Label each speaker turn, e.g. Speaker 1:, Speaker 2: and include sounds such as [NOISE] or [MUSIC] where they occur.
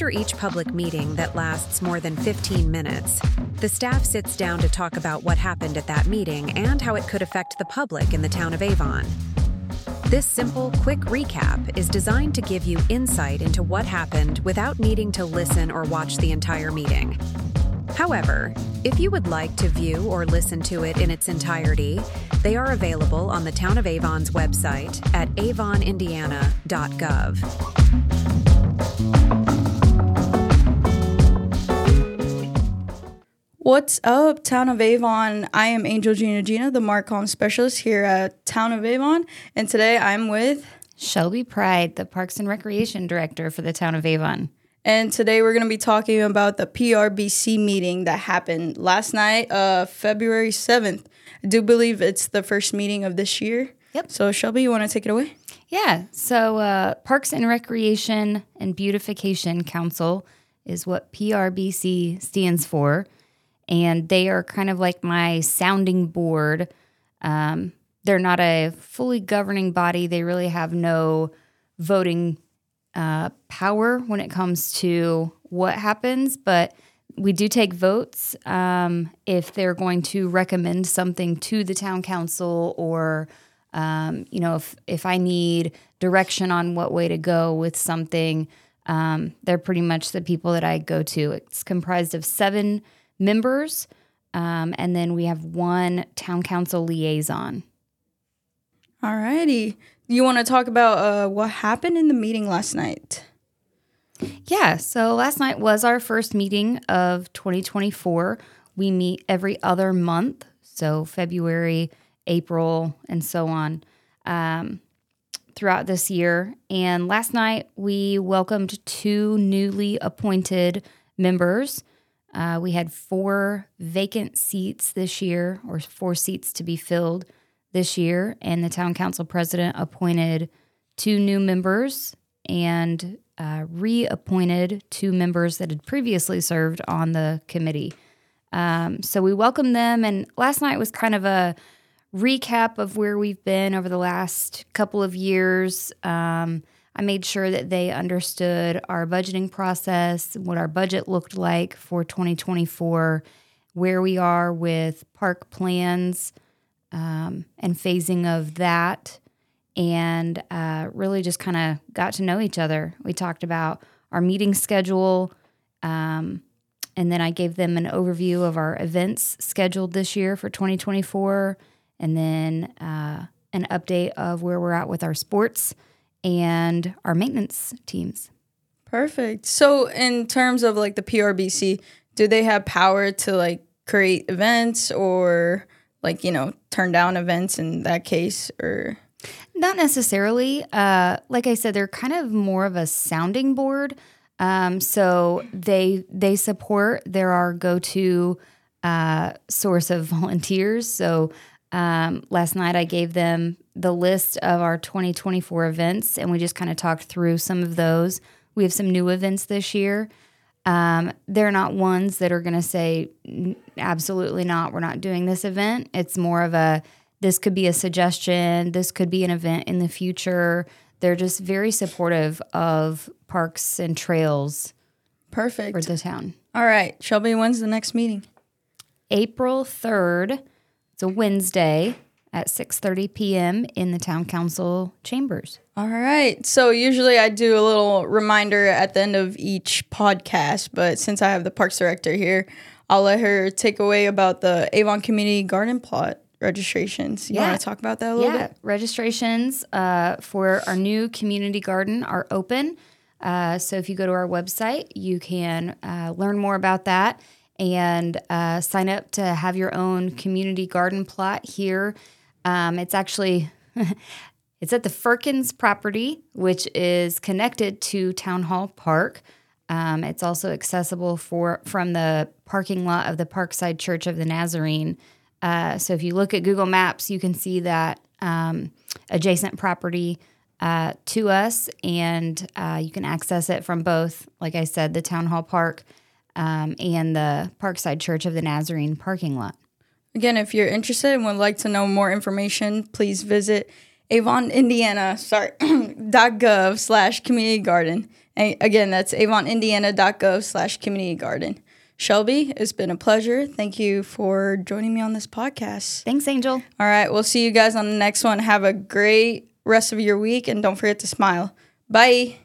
Speaker 1: After each public meeting that lasts more than 15 minutes, the staff sits down to talk about what happened at that meeting and how it could affect the public in the town of Avon. This simple, quick recap is designed to give you insight into what happened without needing to listen or watch the entire meeting. However, if you would like to view or listen to it in its entirety, they are available on the Town of Avon's website at avonindiana.gov.
Speaker 2: What's up, Town of Avon? I am Angel Gino-Gino, the Marcom specialist here at Town of Avon, and today I'm with
Speaker 3: Shelby Pride, the Parks and Recreation Director for the town of Avon.
Speaker 2: And today we're going to be talking about the PRBC meeting that happened last night, uh, February 7th. I do believe it's the first meeting of this year.
Speaker 3: Yep.
Speaker 2: So, Shelby, you want to take it away?
Speaker 3: Yeah. So, uh, Parks and Recreation and Beautification Council is what PRBC stands for. And they are kind of like my sounding board. Um, they're not a fully governing body, they really have no voting uh, power when it comes to what happens, but we do take votes um, if they're going to recommend something to the town council or um, you know if if i need direction on what way to go with something um, they're pretty much the people that i go to it's comprised of seven members um, and then we have one town council liaison
Speaker 2: All righty. You want to talk about uh, what happened in the meeting last night?
Speaker 3: Yeah, so last night was our first meeting of 2024. We meet every other month, so February, April, and so on um, throughout this year. And last night we welcomed two newly appointed members. Uh, we had four vacant seats this year, or four seats to be filled this year, and the town council president appointed two new members and uh, reappointed two members that had previously served on the committee. Um, so we welcomed them, and last night was kind of a recap of where we've been over the last couple of years. Um, I made sure that they understood our budgeting process, what our budget looked like for 2024, where we are with park plans um, and phasing of that, and uh, really just kind of got to know each other. We talked about our meeting schedule, um, and then I gave them an overview of our events scheduled this year for 2024, and then uh, an update of where we're at with our sports and our maintenance teams.
Speaker 2: Perfect. So, in terms of like the PRBC, do they have power to like create events or like, you know, turn down events in that case or
Speaker 3: Not necessarily. Uh, like I said, they're kind of more of a sounding board. Um, so they they support. They're our go to uh, source of [LAUGHS] volunteers. So um, last night I gave them the list of our 2024 events, and we just kind of talked through some of those. We have some new events this year. Um, they're not ones that are going to say, absolutely not, we're not doing this event. It's more of a, this could be a suggestion, this could be an event in the future. They're just very supportive of parks and trails
Speaker 2: perfect.
Speaker 3: for the town.
Speaker 2: All right, Shelby, when's the next meeting?
Speaker 3: April 3rd, it's a Wednesday at 6:30 p.m. in the town council chambers.
Speaker 2: All right. So usually I do a little reminder at the end of each podcast, but since I have the parks director here, I'll let her take away about the Avon Community Garden Plot registrations. You
Speaker 3: Yeah.
Speaker 2: want to talk about that a little
Speaker 3: Yeah,
Speaker 2: bit?
Speaker 3: registrations uh, for our new community garden are open. Uh, so if you go to our website, you can uh, learn more about that and uh, sign up to have your own community garden plot here. Um, it's actually [LAUGHS] it's at the Ferkins property, which is connected to Town Hall Park. Um, it's also accessible for from the parking lot of the Parkside Church of the Nazarene. Uh, so if you look at Google Maps, you can see that um, adjacent property uh, to us, and uh, you can access it from both, like I said, the Town Hall Park um, and the Parkside Church of the Nazarene parking lot.
Speaker 2: Again, if you're interested and would like to know more information, please visit Avon, Indiana, sorry, [CLEARS THROAT] .gov slash community garden. And again, that's avonindiana.gov slash community garden. Shelby, it's been a pleasure. Thank you for joining me on this podcast.
Speaker 3: Thanks, Angel.
Speaker 2: All right, we'll see you guys on the next one. Have a great rest of your week and don't forget to smile. Bye.